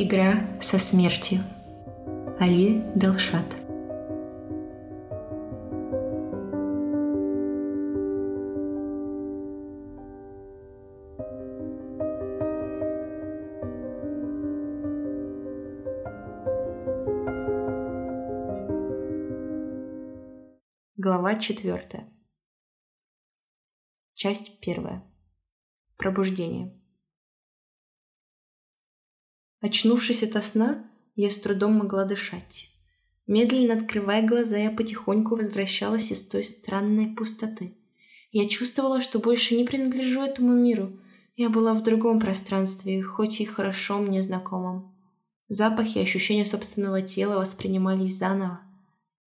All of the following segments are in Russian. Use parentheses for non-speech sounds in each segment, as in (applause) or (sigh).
Игра со смертью. Али Делшат. Глава четвертая. Часть первая. Пробуждение. Очнувшись ото сна, я с трудом могла дышать. Медленно открывая глаза, я потихоньку возвращалась из той странной пустоты. Я чувствовала, что больше не принадлежу этому миру. Я была в другом пространстве, хоть и хорошо мне знакомом. Запахи и ощущения собственного тела воспринимались заново.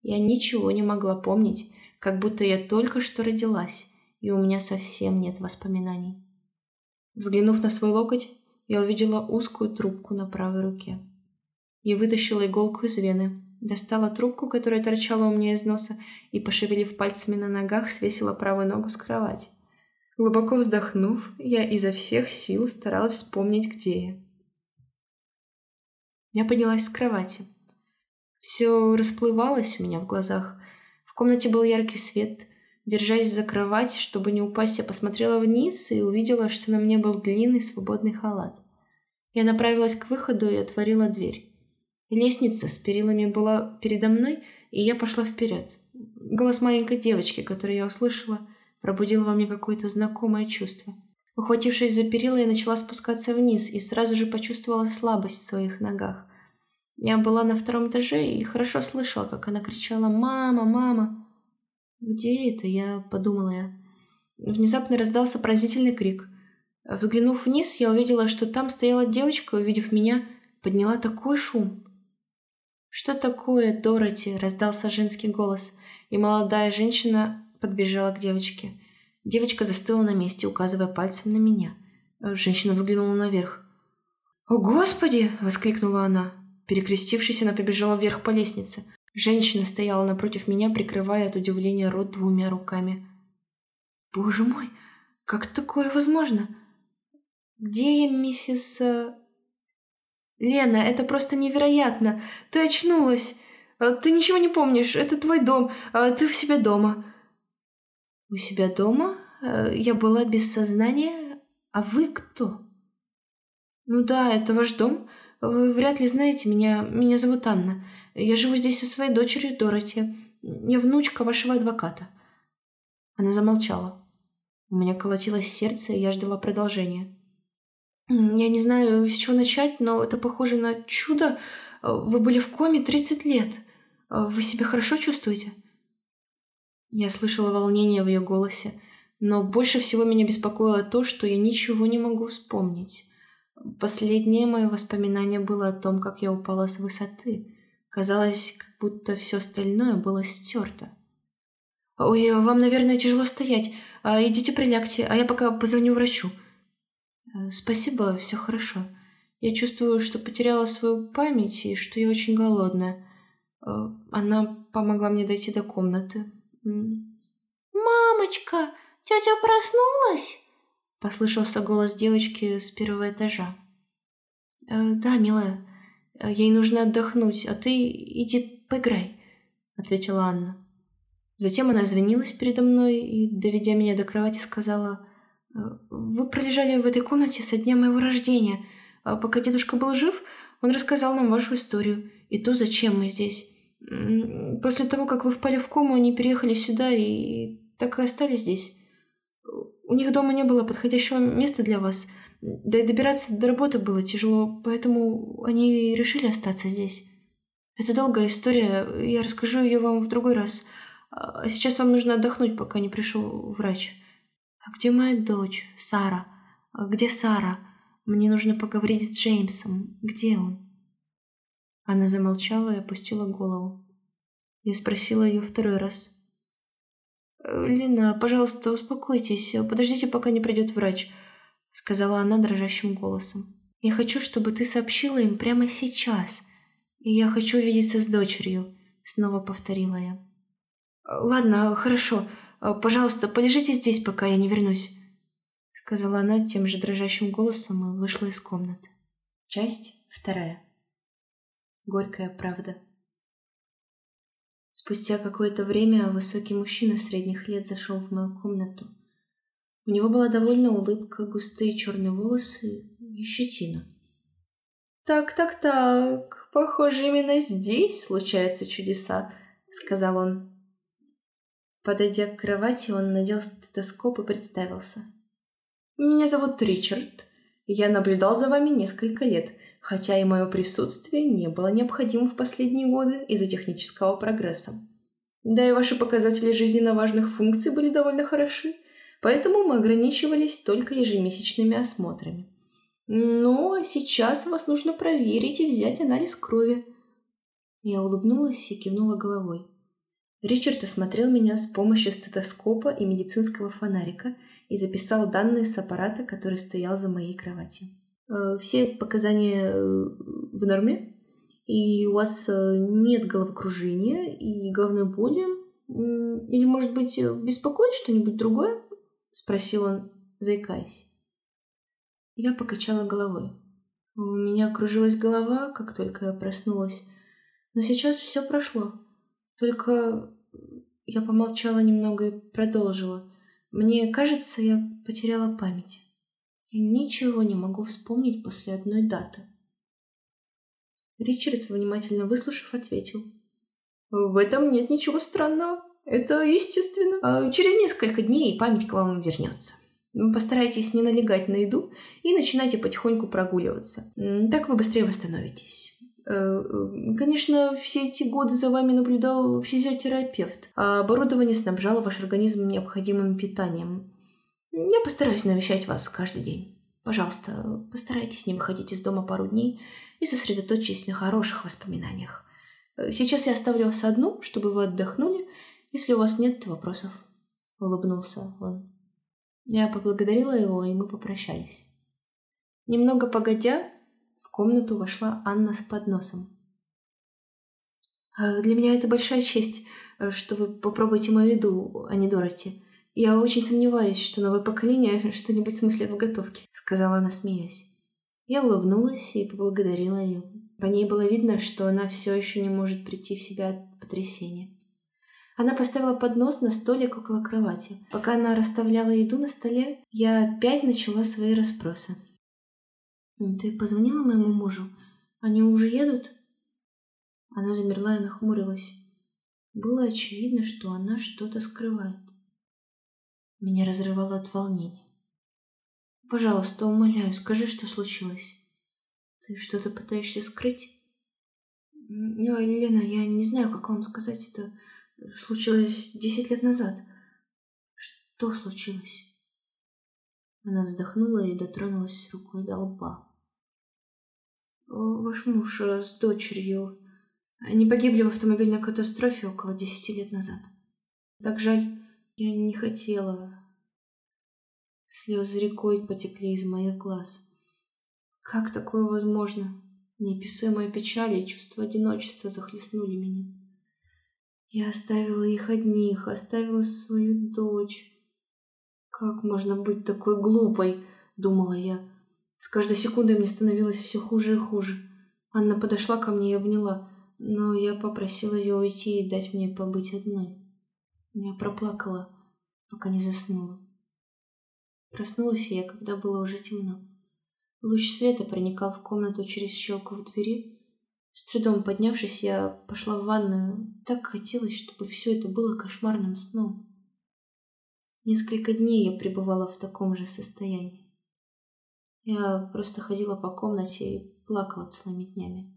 Я ничего не могла помнить, как будто я только что родилась, и у меня совсем нет воспоминаний. Взглянув на свой локоть, я увидела узкую трубку на правой руке. Я вытащила иголку из вены, достала трубку, которая торчала у меня из носа, и, пошевелив пальцами на ногах, свесила правую ногу с кровати. Глубоко вздохнув, я изо всех сил старалась вспомнить, где я. Я поднялась с кровати. Все расплывалось у меня в глазах. В комнате был яркий свет, Держась за кровать, чтобы не упасть, я посмотрела вниз и увидела, что на мне был длинный свободный халат. Я направилась к выходу и отворила дверь. Лестница с перилами была передо мной, и я пошла вперед. Голос маленькой девочки, которую я услышала, пробудил во мне какое-то знакомое чувство. Ухватившись за перила, я начала спускаться вниз и сразу же почувствовала слабость в своих ногах. Я была на втором этаже и хорошо слышала, как она кричала «Мама! Мама!». «Где это?» – я подумала я. Внезапно раздался поразительный крик. Взглянув вниз, я увидела, что там стояла девочка, увидев меня, подняла такой шум. «Что такое, Дороти?» – раздался женский голос, и молодая женщина подбежала к девочке. Девочка застыла на месте, указывая пальцем на меня. Женщина взглянула наверх. «О, Господи!» – воскликнула она. Перекрестившись, она побежала вверх по лестнице. Женщина стояла напротив меня, прикрывая от удивления рот двумя руками. «Боже мой, как такое возможно? Где я, миссис...» э, «Лена, это просто невероятно! Ты очнулась! Э, ты ничего не помнишь, это твой дом, а ты у себя дома!» «У себя дома? Э, я была без сознания? А вы кто?» «Ну да, это ваш дом. Вы вряд ли знаете меня. Меня зовут Анна. Я живу здесь со своей дочерью Дороти. Я внучка вашего адвоката». Она замолчала. У меня колотилось сердце, и я ждала продолжения. «Я не знаю, с чего начать, но это похоже на чудо. Вы были в коме 30 лет. Вы себя хорошо чувствуете?» Я слышала волнение в ее голосе, но больше всего меня беспокоило то, что я ничего не могу вспомнить. Последнее мое воспоминание было о том, как я упала с высоты. Казалось, как будто все остальное было стерто. «Ой, вам, наверное, тяжело стоять. А, идите прилягте, а я пока позвоню врачу». «Э, «Спасибо, все хорошо. Я чувствую, что потеряла свою память и что я очень голодная. Э, она помогла мне дойти до комнаты». «Мамочка, тетя проснулась?» Послышался голос девочки с первого этажа. «Э, «Да, милая». «А ей нужно отдохнуть, а ты иди поиграй», — ответила Анна. Затем она извинилась передо мной и, доведя меня до кровати, сказала, «Э, «Вы пролежали в этой комнате со дня моего рождения. А пока дедушка был жив, он рассказал нам вашу историю и то, зачем мы здесь. После того, как вы впали в кому, они переехали сюда и так и остались здесь. У них дома не было подходящего места для вас, да и добираться до работы было тяжело, поэтому они решили остаться здесь. Это долгая история, я расскажу ее вам в другой раз. А сейчас вам нужно отдохнуть, пока не пришел врач. А где моя дочь, Сара? А где Сара? Мне нужно поговорить с Джеймсом. Где он? Она замолчала и опустила голову. Я спросила ее второй раз. «Лина, пожалуйста, успокойтесь. Подождите, пока не придет врач. — сказала она дрожащим голосом. «Я хочу, чтобы ты сообщила им прямо сейчас. И я хочу увидеться с дочерью», — снова повторила я. «Ладно, хорошо. Пожалуйста, полежите здесь, пока я не вернусь», — сказала она тем же дрожащим голосом и вышла из комнаты. Часть вторая. Горькая правда. Спустя какое-то время высокий мужчина средних лет зашел в мою комнату. У него была довольно улыбка, густые черные волосы и щетина. «Так, так, так, похоже, именно здесь случаются чудеса», — сказал он. Подойдя к кровати, он надел стетоскоп и представился. «Меня зовут Ричард. Я наблюдал за вами несколько лет, хотя и мое присутствие не было необходимо в последние годы из-за технического прогресса. Да и ваши показатели жизненно важных функций были довольно хороши, поэтому мы ограничивались только ежемесячными осмотрами. Но сейчас вас нужно проверить и взять анализ крови. Я улыбнулась и кивнула головой. Ричард осмотрел меня с помощью стетоскопа и медицинского фонарика – и записал данные с аппарата, который стоял за моей кроватью. Э, все показания э, в норме, и у вас э, нет головокружения и головной боли. Или, может быть, беспокоит что-нибудь другое? Спросил он, заикаясь. Я покачала головой. У меня кружилась голова, как только я проснулась. Но сейчас все прошло. Только я помолчала немного и продолжила. Мне кажется, я потеряла память. Я ничего не могу вспомнить после одной даты. Ричард, внимательно выслушав, ответил. В этом нет ничего странного. Это естественно. А через несколько дней память к вам вернется. Постарайтесь не налегать на еду и начинайте потихоньку прогуливаться. Так вы быстрее восстановитесь. Э, э, конечно, все эти годы за вами наблюдал физиотерапевт, а оборудование снабжало ваш организм необходимым питанием. Я постараюсь навещать вас каждый день. Пожалуйста, постарайтесь не выходить из дома пару дней и сосредоточьтесь на хороших воспоминаниях. Э, сейчас я оставлю вас одну, чтобы вы отдохнули, если у вас нет вопросов. Улыбнулся он. Я поблагодарила его, и мы попрощались. Немного погодя, в комнату вошла Анна с подносом. «А, «Для меня это большая честь, э, что вы попробуете мою еду, а не Дороти. Я очень сомневаюсь, что новое поколение (laughs) что-нибудь смыслит в готовке», — сказала она, смеясь. Я улыбнулась и поблагодарила ее. По ней было видно, что она все еще не может прийти в себя от потрясения. Она поставила поднос на столик около кровати. Пока она расставляла еду на столе, я опять начала свои расспросы. «Ты позвонила моему мужу? Они уже едут?» Она замерла и нахмурилась. Было очевидно, что она что-то скрывает. Меня разрывало от волнения. «Пожалуйста, умоляю, скажи, что случилось. Ты что-то пытаешься скрыть?» «Ну, Лена, я не знаю, как вам сказать. Это случилось десять лет назад. Что случилось?» Она вздохнула и дотронулась рукой до лба. Ваш муж э, с дочерью. Они погибли в автомобильной катастрофе около десяти лет назад. Так жаль, я не хотела. Слезы рекой потекли из моих глаз. Как такое возможно? Неописуемая печаль и чувство одиночества захлестнули меня. Я оставила их одних, оставила свою дочь. Как можно быть такой глупой, думала я. С каждой секундой мне становилось все хуже и хуже. Анна подошла ко мне и обняла, но я попросила ее уйти и дать мне побыть одной. Я проплакала, пока не заснула. Проснулась я, когда было уже темно. Луч света проникал в комнату через щелку в двери. С трудом поднявшись, я пошла в ванную. Так хотелось, чтобы все это было кошмарным сном. Несколько дней я пребывала в таком же состоянии. Я просто ходила по комнате и плакала целыми днями.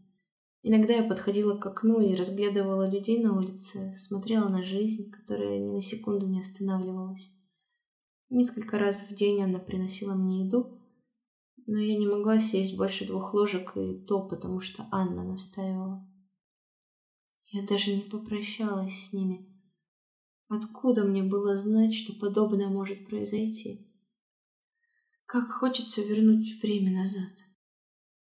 Иногда я подходила к окну и разглядывала людей на улице, смотрела на жизнь, которая ни на секунду не останавливалась. Несколько раз в день она приносила мне еду, но я не могла сесть больше двух ложек, и то потому, что Анна настаивала. Я даже не попрощалась с ними. Откуда мне было знать, что подобное может произойти? Как хочется вернуть время назад.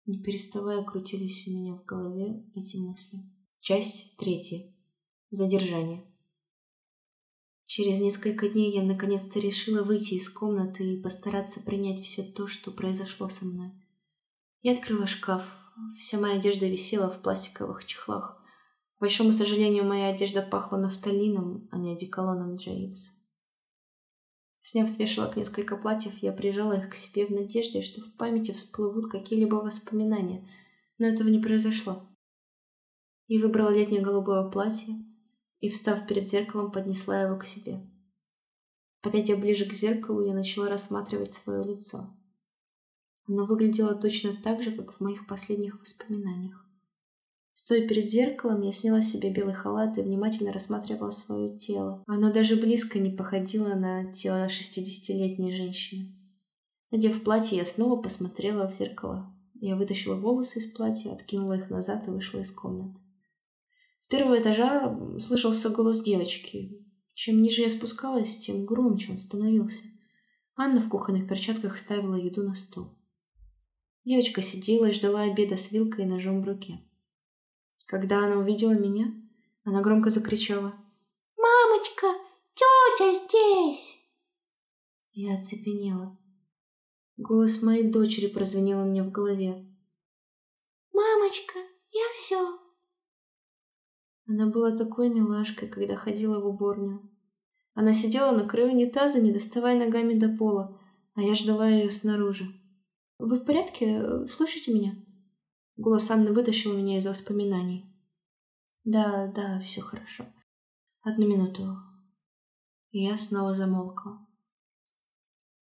Не переставая крутились у меня в голове эти мысли. Часть третья. Задержание. Через несколько дней я наконец-то решила выйти из комнаты и постараться принять все то, что произошло со мной. Я открыла шкаф. Вся моя одежда висела в пластиковых чехлах. К большому сожалению, моя одежда пахла нафталином, а не одеколоном Джеймса. Сняв с вешалок несколько платьев, я прижала их к себе в надежде, что в памяти всплывут какие-либо воспоминания, но этого не произошло. И выбрала летнее голубое платье и, встав перед зеркалом, поднесла его к себе. Подойдя ближе к зеркалу, я начала рассматривать свое лицо. Оно выглядело точно так же, как в моих последних воспоминаниях. Стоя перед зеркалом, я сняла себе белый халат и внимательно рассматривала свое тело. Оно даже близко не походило на тело 60-летней женщины. Надев платье, я снова посмотрела в зеркало. Я вытащила волосы из платья, откинула их назад и вышла из комнаты. С первого этажа слышался голос девочки. Чем ниже я спускалась, тем громче он становился. Анна в кухонных перчатках ставила еду на стол. Девочка сидела и ждала обеда с вилкой и ножом в руке. Когда она увидела меня, она громко закричала. «Мамочка, тетя здесь!» Я оцепенела. Голос моей дочери прозвенел мне в голове. «Мамочка, я все!» Она была такой милашкой, когда ходила в уборную. Она сидела на краю унитаза, не доставая ногами до пола, а я ждала ее снаружи. «Вы в порядке? Слышите меня?» Голос Анны вытащил меня из воспоминаний. «Да, да, все хорошо. Одну минуту». И я снова замолкла.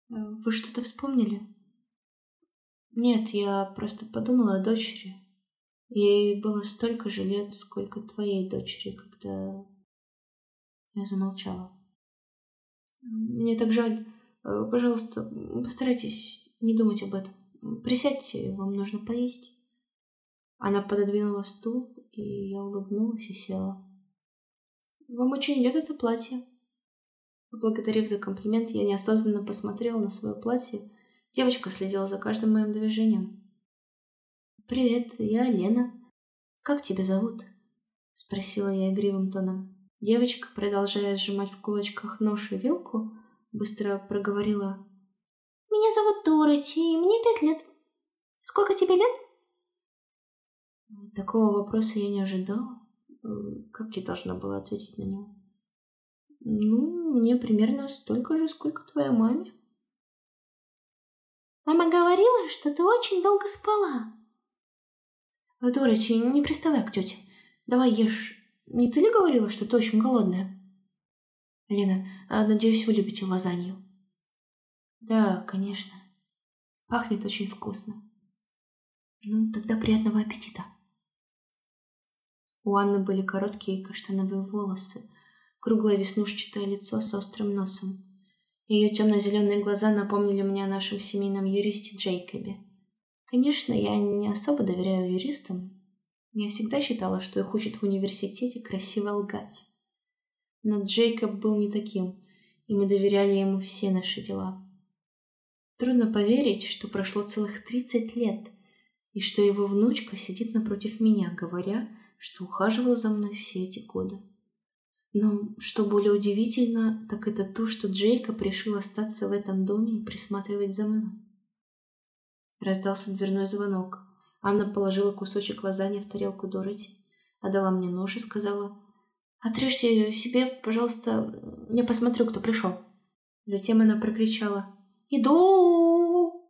«Вы что-то вспомнили?» «Нет, я просто подумала о дочери. Ей было столько же лет, сколько твоей дочери, когда...» Я замолчала. «Мне так жаль. Пожалуйста, постарайтесь не думать об этом. Присядьте, вам нужно поесть. Она пододвинула стул, и я улыбнулась и села. Вам очень идет это платье. Поблагодарив за комплимент, я неосознанно посмотрела на свое платье. Девочка следила за каждым моим движением. «Привет, я Лена. Как тебя зовут?» Спросила я игривым тоном. Девочка, продолжая сжимать в кулачках нож и вилку, быстро проговорила меня зовут Дороти, и мне пять лет. Сколько тебе лет? Такого вопроса я не ожидала. Как я должна была ответить на него? Ну, мне примерно столько же, сколько твоей маме. Мама говорила, что ты очень долго спала. Дороти, не приставай к тете. Давай ешь. Не ты ли говорила, что ты очень голодная? Лена, а, надеюсь, вы любите лазанью. Да, конечно. Пахнет очень вкусно. Ну, тогда приятного аппетита. У Анны были короткие каштановые волосы, круглое веснушчатое лицо с острым носом. Ее темно-зеленые глаза напомнили мне о нашем семейном юристе Джейкобе. Конечно, я не особо доверяю юристам. Я всегда считала, что их учат в университете красиво лгать. Но Джейкоб был не таким, и мы доверяли ему все наши дела. Трудно поверить, что прошло целых 30 лет, и что его внучка сидит напротив меня, говоря, что ухаживал за мной все эти годы. Но что более удивительно, так это то, что Джейкоб решил остаться в этом доме и присматривать за мной. Раздался дверной звонок. Анна положила кусочек лазаньи в тарелку Дороти, отдала мне нож и сказала, «Отрежьте себе, пожалуйста, я посмотрю, кто пришел». Затем она прокричала, «Иду!»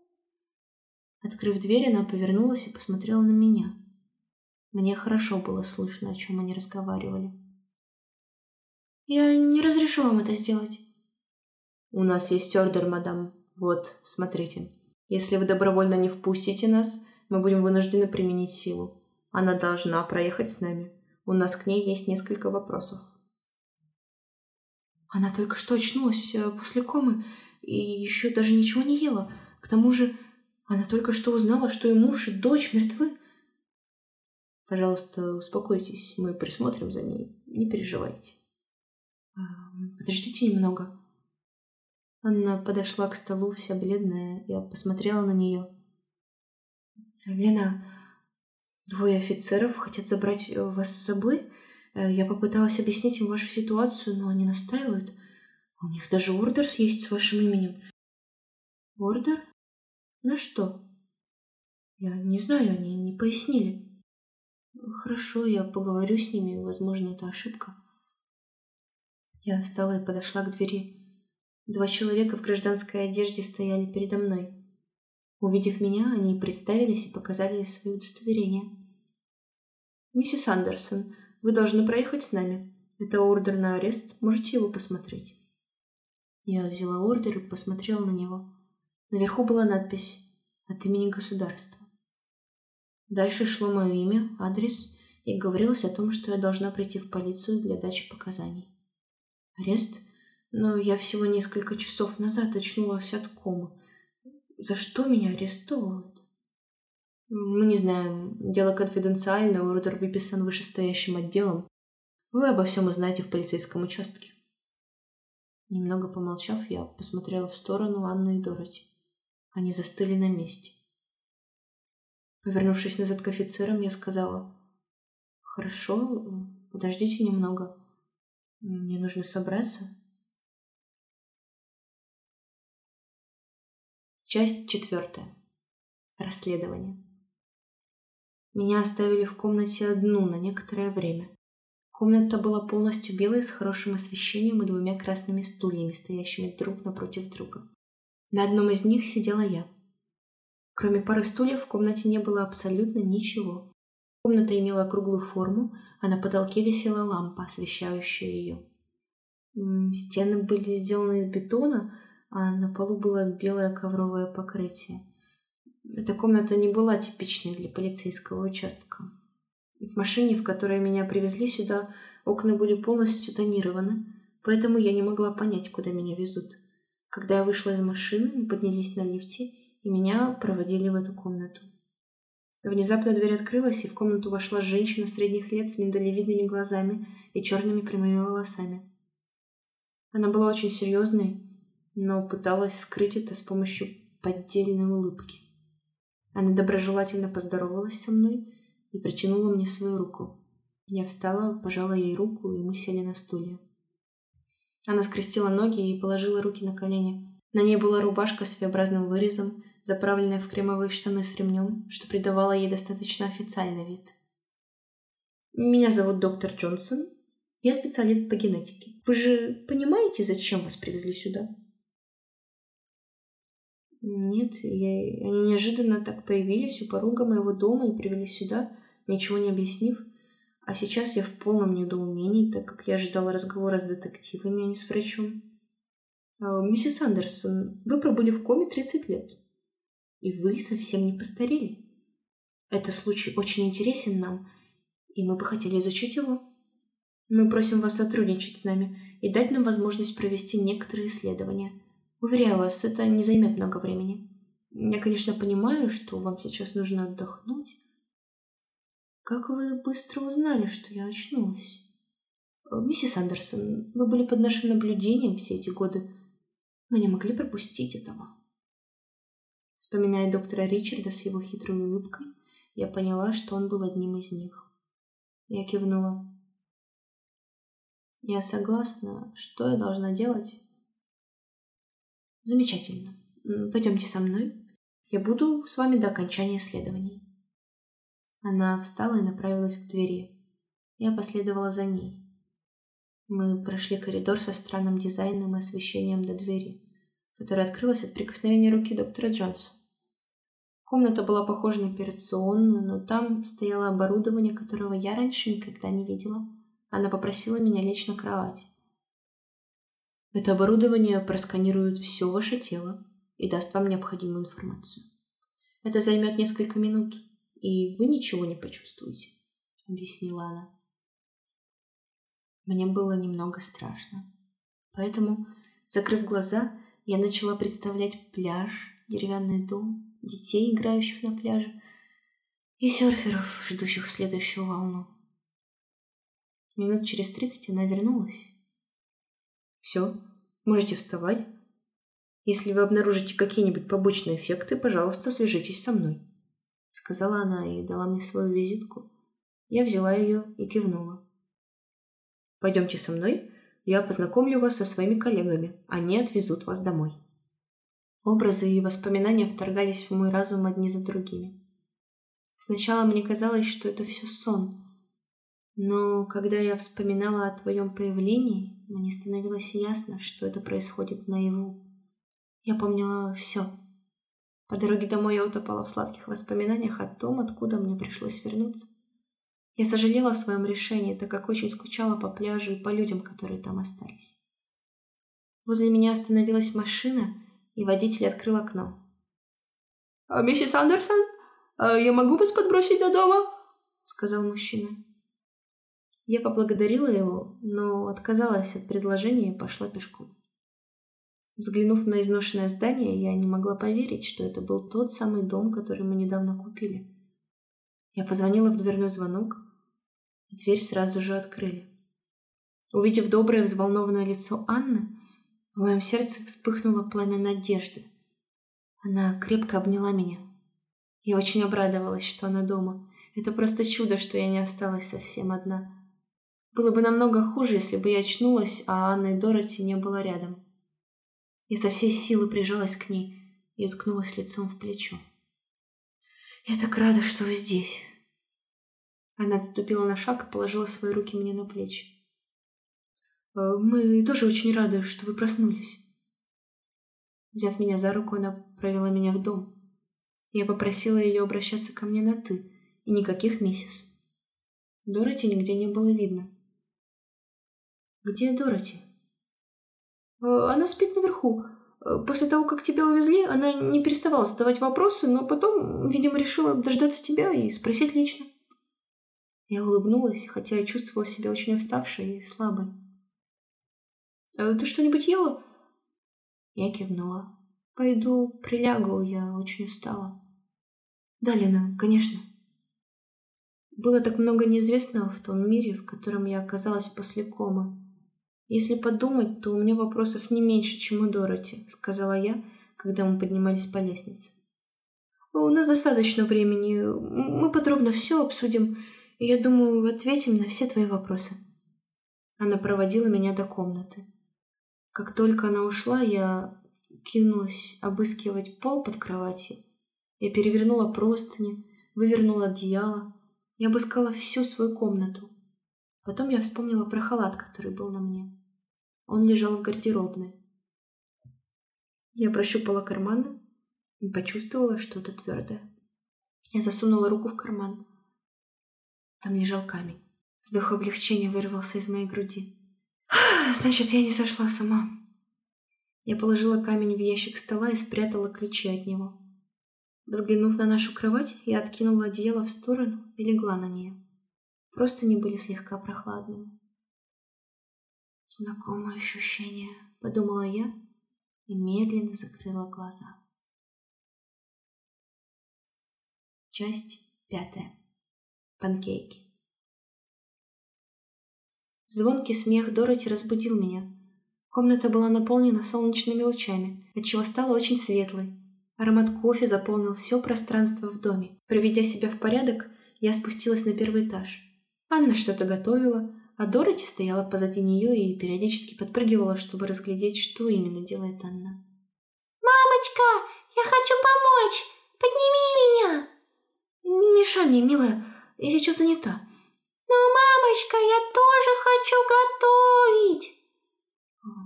Открыв дверь, она повернулась и посмотрела на меня. Мне хорошо было слышно, о чем они разговаривали. «Я не разрешу вам это сделать». «У нас есть ордер, мадам. Вот, смотрите. Если вы добровольно не впустите нас, мы будем вынуждены применить силу. Она должна проехать с нами. У нас к ней есть несколько вопросов». Она только что очнулась э, после комы и еще даже ничего не ела. К тому же она только что узнала, что и муж, и дочь мертвы. Пожалуйста, успокойтесь, мы присмотрим за ней, не переживайте. А, подождите немного. Анна подошла к столу, вся бледная. Я посмотрела на нее. Лена, двое офицеров хотят забрать вас с собой. Э, я попыталась объяснить им вашу ситуацию, но они настаивают. У них даже ордер есть с вашим именем. Ордер? На что? Я не знаю, они не пояснили. Хорошо, я поговорю с ними, возможно, это ошибка. Я встала и подошла к двери. Два человека в гражданской одежде стояли передо мной. Увидев меня, они представились и показали свое удостоверение. «Миссис Андерсон, вы должны проехать с нами. Это ордер на арест, можете его посмотреть». Я взяла ордер и посмотрела на него. Наверху была надпись «От имени государства». Дальше шло мое имя, адрес и говорилось о том, что я должна прийти в полицию для дачи показаний. Арест? Но я всего несколько часов назад очнулась от комы. За что меня арестовывают? Мы не знаем. Дело конфиденциальное, ордер выписан вышестоящим отделом. Вы обо всем узнаете в полицейском участке. Немного помолчав, я посмотрела в сторону Анны и Дороти. Они застыли на месте. Повернувшись назад к офицерам, я сказала, «Хорошо, подождите немного. Мне нужно собраться». Часть четвертая. Расследование. Меня оставили в комнате одну на некоторое время. Комната была полностью белая с хорошим освещением и двумя красными стульями, стоящими друг напротив друга. На одном из них сидела я. Кроме пары стульев в комнате не было абсолютно ничего. Комната имела круглую форму, а на потолке висела лампа, освещающая ее. Стены были сделаны из бетона, а на полу было белое ковровое покрытие. Эта комната не была типичной для полицейского участка. В машине, в которой меня привезли сюда, окна были полностью тонированы, поэтому я не могла понять, куда меня везут. Когда я вышла из машины, мы поднялись на лифте, и меня проводили в эту комнату. Внезапно дверь открылась, и в комнату вошла женщина средних лет с миндалевидными глазами и черными прямыми волосами. Она была очень серьезной, но пыталась скрыть это с помощью поддельной улыбки. Она доброжелательно поздоровалась со мной и протянула мне свою руку. Я встала, пожала ей руку, и мы сели на стулья. Она скрестила ноги и положила руки на колени. На ней была рубашка с V-образным вырезом, заправленная в кремовые штаны с ремнем, что придавало ей достаточно официальный вид. «Меня зовут доктор Джонсон. Я специалист по генетике. Вы же понимаете, зачем вас привезли сюда?» Нет, я... они неожиданно так появились у порога моего дома и привели сюда, ничего не объяснив. А сейчас я в полном недоумении, так как я ожидала разговора с детективами, а не с врачом. А, «Миссис Андерсон, вы пробыли в коме 30 лет, и вы совсем не постарели. Этот случай очень интересен нам, и мы бы хотели изучить его. Мы просим вас сотрудничать с нами и дать нам возможность провести некоторые исследования – Уверяю вас, это не займет много времени. Я, конечно, понимаю, что вам сейчас нужно отдохнуть. Как вы быстро узнали, что я очнулась? Э, миссис Андерсон, вы были под нашим наблюдением все эти годы. Мы не могли пропустить этого. Вспоминая доктора Ричарда с его хитрой улыбкой, я поняла, что он был одним из них. Я кивнула. Я согласна. Что я должна делать? Замечательно. Пойдемте со мной. Я буду с вами до окончания исследований. Она встала и направилась к двери. Я последовала за ней. Мы прошли коридор со странным дизайном и освещением до двери, которая открылась от прикосновения руки доктора Джонса. Комната была похожа на операционную, но там стояло оборудование, которого я раньше никогда не видела. Она попросила меня лечь на кровать. Это оборудование просканирует все ваше тело и даст вам необходимую информацию. Это займет несколько минут, и вы ничего не почувствуете, объяснила она. Мне было немного страшно. Поэтому, закрыв глаза, я начала представлять пляж, деревянный дом, детей, играющих на пляже, и серферов, ждущих следующую волну. Минут через тридцать она вернулась все, можете вставать. Если вы обнаружите какие-нибудь побочные эффекты, пожалуйста, свяжитесь со мной. Сказала она и дала мне свою визитку. Я взяла ее и кивнула. Пойдемте со мной, я познакомлю вас со своими коллегами. Они отвезут вас домой. Образы и воспоминания вторгались в мой разум одни за другими. Сначала мне казалось, что это все сон. Но когда я вспоминала о твоем появлении, мне становилось ясно, что это происходит наяву. Я помнила все. По дороге домой я утопала в сладких воспоминаниях о том, откуда мне пришлось вернуться. Я сожалела о своем решении, так как очень скучала по пляжу и по людям, которые там остались. Возле меня остановилась машина, и водитель открыл окно. «А, «Миссис Андерсон, а я могу вас подбросить до дома?» — сказал мужчина. Я поблагодарила его, но отказалась от предложения и пошла пешком. Взглянув на изношенное здание, я не могла поверить, что это был тот самый дом, который мы недавно купили. Я позвонила в дверной звонок, и дверь сразу же открыли. Увидев доброе взволнованное лицо Анны, в моем сердце вспыхнуло пламя надежды. Она крепко обняла меня. Я очень обрадовалась, что она дома. Это просто чудо, что я не осталась совсем одна. Было бы намного хуже, если бы я очнулась, а Анны и Дороти не было рядом. Я со всей силы прижалась к ней и уткнулась лицом в плечо. «Я так рада, что вы здесь!» Она отступила на шаг и положила свои руки мне на плечи. «Э, «Мы тоже очень рады, что вы проснулись». Взяв меня за руку, она провела меня в дом. Я попросила ее обращаться ко мне на «ты» и никаких миссис. Дороти нигде не было видно. «Где Дороти?» «Э, «Она спит наверху. Э, после того, как тебя увезли, она не переставала задавать вопросы, но потом, видимо, решила дождаться тебя и спросить лично». Я улыбнулась, хотя и чувствовала себя очень уставшей и слабой. «А «Ты что-нибудь ела?» Я кивнула. «Пойду прилягу, я очень устала». «Да, Лена, конечно». Было так много неизвестного в том мире, в котором я оказалась после комы. Если подумать, то у меня вопросов не меньше, чем у Дороти, сказала я, когда мы поднимались по лестнице. У нас достаточно времени. Мы подробно все обсудим, и я думаю, ответим на все твои вопросы. Она проводила меня до комнаты. Как только она ушла, я кинулась обыскивать пол под кроватью. Я перевернула простыни, вывернула одеяло. Я обыскала всю свою комнату. Потом я вспомнила про халат, который был на мне. Он лежал в гардеробной. Я прощупала карманы и почувствовала что-то твердое. Я засунула руку в карман. Там лежал камень. Вздох облегчения вырвался из моей груди. (gasps) Значит, я не сошла с ума. Я положила камень в ящик стола и спрятала ключи от него. Взглянув на нашу кровать, я откинула одеяло в сторону и легла на нее. Просто не были слегка прохладными. Знакомое ощущение, подумала я и медленно закрыла глаза. Часть пятая. Панкейки. Звонкий смех Дороти разбудил меня. Комната была наполнена солнечными лучами, отчего стала очень светлой. Аромат кофе заполнил все пространство в доме. Проведя себя в порядок, я спустилась на первый этаж. Анна что-то готовила, а Дороти стояла позади нее и периодически подпрыгивала, чтобы разглядеть, что именно делает Анна. «Мамочка, я хочу помочь! Подними меня!» «Не мешай мне, милая, я сейчас занята». «Но, мамочка, я тоже хочу готовить!»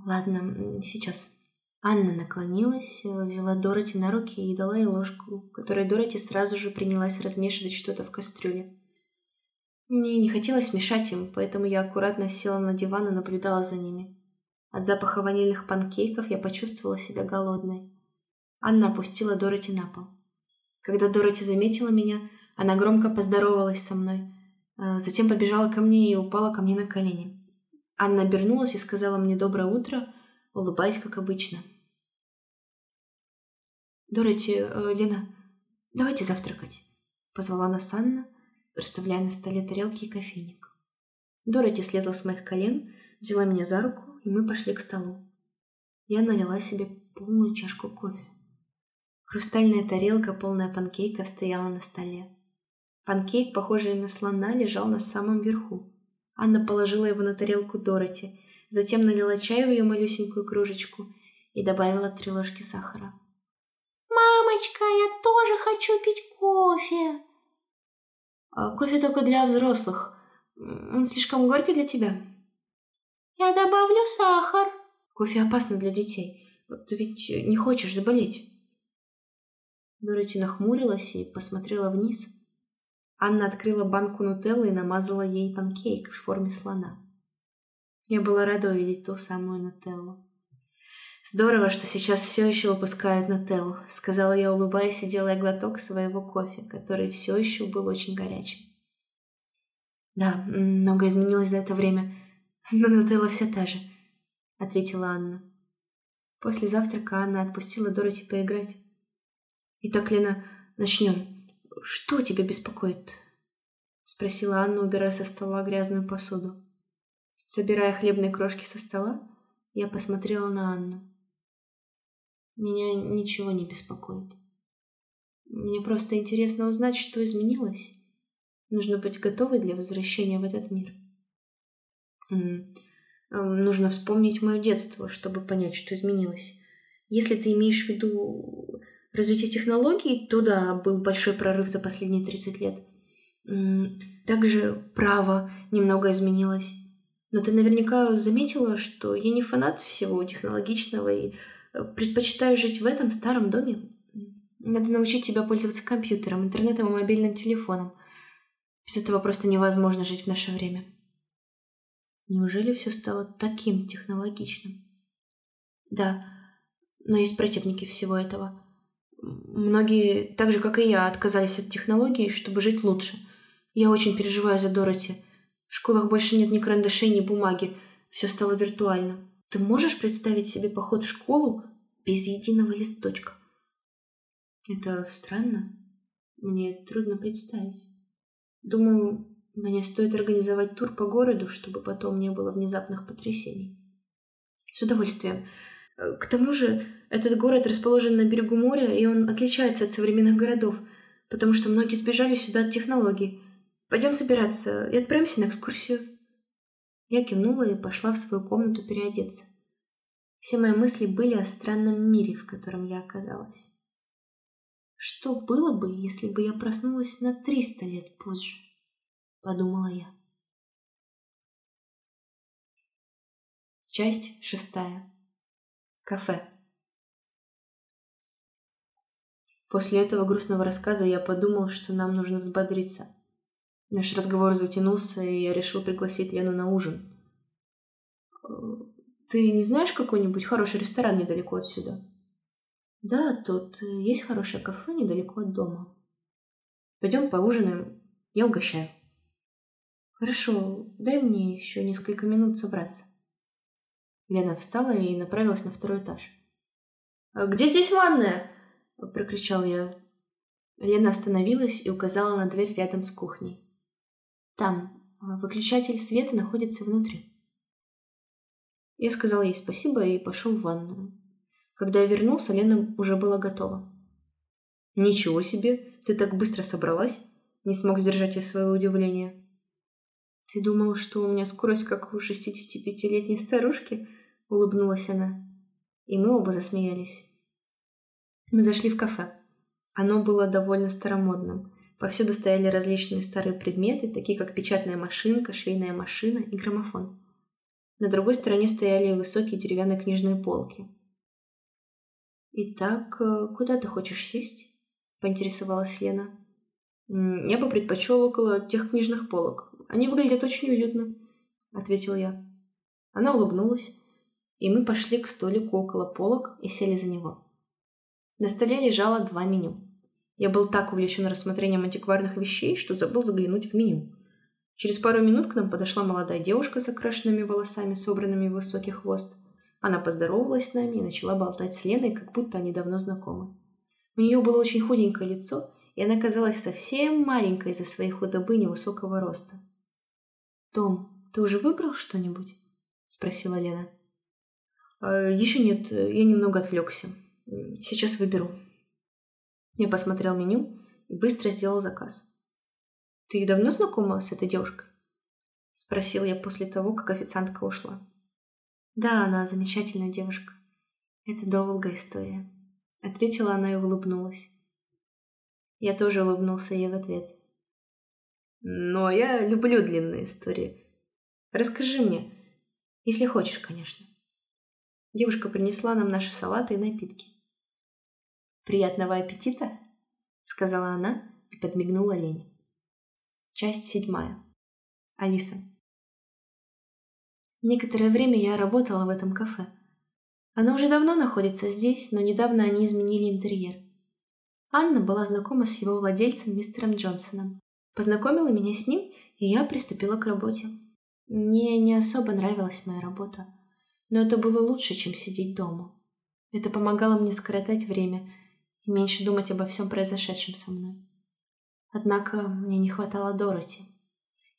«Ладно, сейчас». Анна наклонилась, взяла Дороти на руки и дала ей ложку, которой Дороти сразу же принялась размешивать что-то в кастрюле. Мне не хотелось мешать им, поэтому я аккуратно села на диван и наблюдала за ними. От запаха ванильных панкейков я почувствовала себя голодной. Анна опустила Дороти на пол. Когда Дороти заметила меня, она громко поздоровалась со мной, затем побежала ко мне и упала ко мне на колени. Анна обернулась и сказала мне «доброе утро», улыбаясь, как обычно. «Дороти, э, Лена, давайте завтракать», — позвала нас Анна, расставляя на столе тарелки и кофейник. Дороти слезла с моих колен, взяла меня за руку, и мы пошли к столу. Я налила себе полную чашку кофе. Хрустальная тарелка, полная панкейков, стояла на столе. Панкейк, похожий на слона, лежал на самом верху. Анна положила его на тарелку Дороти, затем налила чай в ее малюсенькую кружечку и добавила три ложки сахара. «Мамочка, я тоже хочу пить кофе!» А кофе только для взрослых. Он слишком горький для тебя? Я добавлю сахар. Кофе опасно для детей. Ты ведь не хочешь заболеть. Дороти нахмурилась и посмотрела вниз. Анна открыла банку нутеллы и намазала ей панкейк в форме слона. Я была рада увидеть ту самую нутеллу. «Здорово, что сейчас все еще выпускают нутеллу», — сказала я, улыбаясь и делая глоток своего кофе, который все еще был очень горячим. «Да, много изменилось за это время, (laughs) но нутелла вся та же», — ответила Анна. После завтрака Анна отпустила Дороти поиграть. «Итак, Лена, начнем. Что тебя беспокоит?» — спросила Анна, убирая со стола грязную посуду. Собирая хлебные крошки со стола, я посмотрела на Анну. Меня ничего не беспокоит. Мне просто интересно узнать, что изменилось. Нужно быть готовой для возвращения в этот мир. Нужно вспомнить мое детство, чтобы понять, что изменилось. Если ты имеешь в виду развитие технологий, то да, был большой прорыв за последние 30 лет. Также право немного изменилось. Но ты наверняка заметила, что я не фанат всего технологичного и э, предпочитаю жить в этом старом доме. Надо научить тебя пользоваться компьютером, интернетом и мобильным телефоном. Без этого просто невозможно жить в наше время. Неужели все стало таким технологичным? Да, но есть противники всего этого. Многие, так же как и я, отказались от технологий, чтобы жить лучше. Я очень переживаю за Дороти. В школах больше нет ни карандашей, ни бумаги. Все стало виртуально. Ты можешь представить себе поход в школу без единого листочка? Это странно. Мне трудно представить. Думаю, мне стоит организовать тур по городу, чтобы потом не было внезапных потрясений. С удовольствием. К тому же, этот город расположен на берегу моря, и он отличается от современных городов, потому что многие сбежали сюда от технологий. Пойдем собираться и отправимся на экскурсию. Я кивнула и пошла в свою комнату переодеться. Все мои мысли были о странном мире, в котором я оказалась. Что было бы, если бы я проснулась на 300 лет позже? подумала я. Часть шестая. Кафе. После этого грустного рассказа я подумал, что нам нужно взбодриться. Наш разговор затянулся, и я решил пригласить Лену на ужин. «Ты не знаешь какой-нибудь хороший ресторан недалеко отсюда?» «Да, тут есть хорошее кафе недалеко от дома. Пойдем поужинаем, я угощаю». «Хорошо, дай мне еще несколько минут собраться». Лена встала и направилась на второй этаж. «А «Где здесь ванная?» – прокричал я. Лена остановилась и указала на дверь рядом с кухней. «Там. Выключатель света находится внутри». Я сказал ей спасибо и пошел в ванную. Когда я вернулся, Лена уже была готова. «Ничего себе! Ты так быстро собралась!» Не смог сдержать я своего удивления. «Ты думал, что у меня скорость, как у 65-летней старушки?» — улыбнулась она. И мы оба засмеялись. Мы зашли в кафе. Оно было довольно старомодным. Повсюду стояли различные старые предметы, такие как печатная машинка, швейная машина и граммофон. На другой стороне стояли высокие деревянные книжные полки. «Итак, э, куда ты хочешь сесть?» — поинтересовалась Лена. «Я бы предпочел около тех книжных полок. Они выглядят очень уютно», — ответил я. Она улыбнулась, и мы пошли к столику около полок и сели за него. На столе лежало два меню. Я был так увлечен рассмотрением антикварных вещей, что забыл заглянуть в меню. Через пару минут к нам подошла молодая девушка с окрашенными волосами, собранными в высокий хвост. Она поздоровалась с нами и начала болтать с Леной, как будто они давно знакомы. У нее было очень худенькое лицо, и она казалась совсем маленькой из-за своей худобы и невысокого роста. «Том, ты уже выбрал что-нибудь?» — спросила Лена. «Э, «Еще нет, я немного отвлекся. Сейчас выберу». Я посмотрел меню и быстро сделал заказ. «Ты давно знакома с этой девушкой?» — спросил я после того, как официантка ушла. «Да, она замечательная девушка. Это долгая история», — ответила она и улыбнулась. Я тоже улыбнулся ей в ответ. Но я люблю длинные истории. Расскажи мне, если хочешь, конечно. Девушка принесла нам наши салаты и напитки. «Приятного аппетита!» — сказала она и подмигнула Лене. Часть седьмая. Алиса. Некоторое время я работала в этом кафе. Оно уже давно находится здесь, но недавно они изменили интерьер. Анна была знакома с его владельцем, мистером Джонсоном. Познакомила меня с ним, и я приступила к работе. Мне не особо нравилась моя работа, но это было лучше, чем сидеть дома. Это помогало мне скоротать время и меньше думать обо всем произошедшем со мной. Однако мне не хватало Дороти.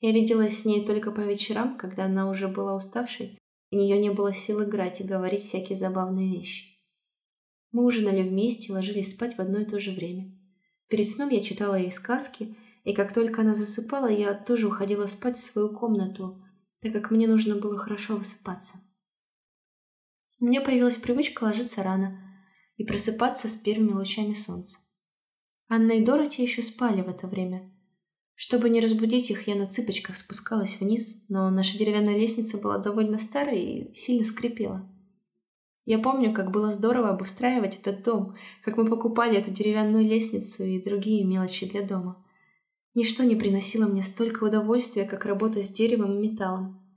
Я виделась с ней только по вечерам, когда она уже была уставшей, и у нее не было сил играть и говорить всякие забавные вещи. Мы ужинали вместе, ложились спать в одно и то же время. Перед сном я читала ей сказки, и как только она засыпала, я тоже уходила спать в свою комнату, так как мне нужно было хорошо высыпаться. У меня появилась привычка ложиться рано и просыпаться с первыми лучами солнца. Анна и Дороти еще спали в это время. Чтобы не разбудить их, я на цыпочках спускалась вниз, но наша деревянная лестница была довольно старой и сильно скрипела. Я помню, как было здорово обустраивать этот дом, как мы покупали эту деревянную лестницу и другие мелочи для дома. Ничто не приносило мне столько удовольствия, как работа с деревом и металлом.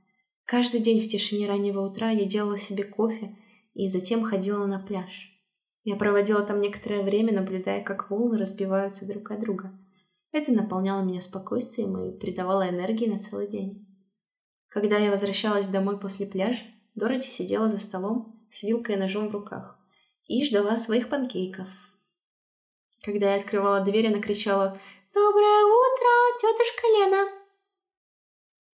Каждый день в тишине раннего утра я делала себе кофе и затем ходила на пляж. Я проводила там некоторое время, наблюдая, как волны разбиваются друг от друга. Это наполняло меня спокойствием и придавало энергии на целый день. Когда я возвращалась домой после пляжа, Дороти сидела за столом с вилкой и ножом в руках и ждала своих панкейков. Когда я открывала дверь, она кричала «Доброе утро, тетушка Лена!»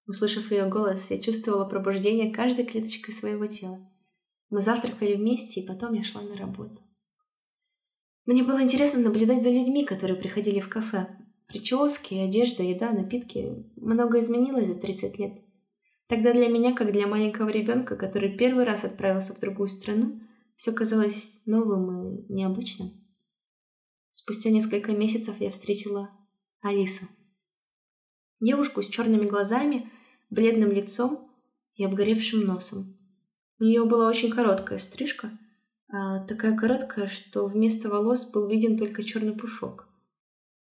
Услышав ее голос, я чувствовала пробуждение каждой клеточкой своего тела. Мы завтракали вместе, и потом я шла на работу. Мне было интересно наблюдать за людьми, которые приходили в кафе. Прически, одежда, еда, напитки. Много изменилось за 30 лет. Тогда для меня, как для маленького ребенка, который первый раз отправился в другую страну, все казалось новым и необычным. Спустя несколько месяцев я встретила Алису. Девушку с черными глазами, бледным лицом и обгоревшим носом. У нее была очень короткая стрижка, а такая короткая, что вместо волос был виден только черный пушок.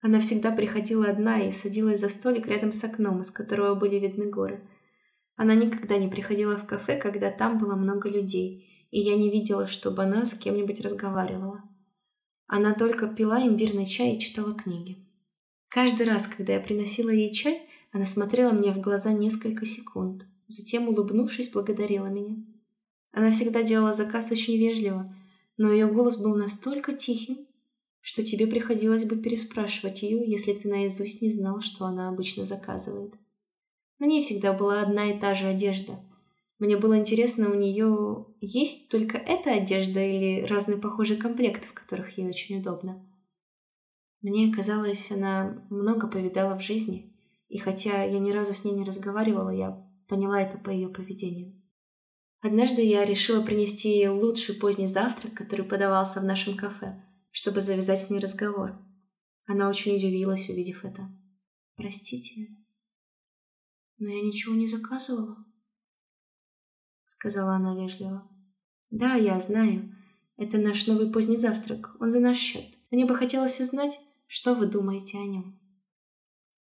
Она всегда приходила одна и садилась за столик рядом с окном, из которого были видны горы – она никогда не приходила в кафе, когда там было много людей, и я не видела, чтобы она с кем-нибудь разговаривала. Она только пила имбирный чай и читала книги. Каждый раз, когда я приносила ей чай, она смотрела мне в глаза несколько секунд, затем, улыбнувшись, благодарила меня. Она всегда делала заказ очень вежливо, но ее голос был настолько тихим, что тебе приходилось бы переспрашивать ее, если ты наизусть не знал, что она обычно заказывает. На ней всегда была одна и та же одежда. Мне было интересно, у нее есть только эта одежда или разные похожие комплекты, в которых ей очень удобно. Мне казалось, она много повидала в жизни, и хотя я ни разу с ней не разговаривала, я поняла это по ее поведению. Однажды я решила принести ей лучший поздний завтрак, который подавался в нашем кафе, чтобы завязать с ней разговор. Она очень удивилась, увидев это. «Простите, но я ничего не заказывала, сказала она вежливо. Да, я знаю. Это наш новый поздний завтрак. Он за наш счет. Мне бы хотелось узнать, что вы думаете о нем.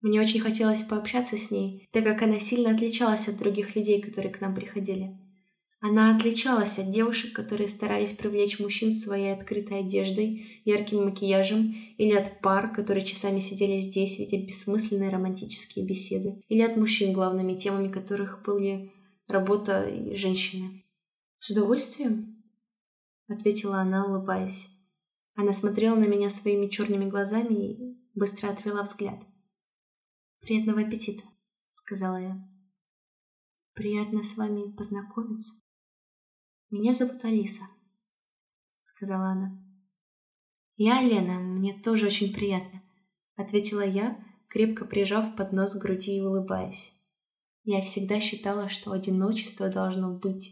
Мне очень хотелось пообщаться с ней, так как она сильно отличалась от других людей, которые к нам приходили. Она отличалась от девушек, которые старались привлечь мужчин своей открытой одеждой, ярким макияжем, или от пар, которые часами сидели здесь, ведя бессмысленные романтические беседы, или от мужчин, главными темами которых были работа и женщины. «С удовольствием?» — ответила она, улыбаясь. Она смотрела на меня своими черными глазами и быстро отвела взгляд. «Приятного аппетита», — сказала я. «Приятно с вами познакомиться». «Меня зовут Алиса», — сказала она. «Я Лена, мне тоже очень приятно», — ответила я, крепко прижав поднос к груди и улыбаясь. Я всегда считала, что одиночество должно быть,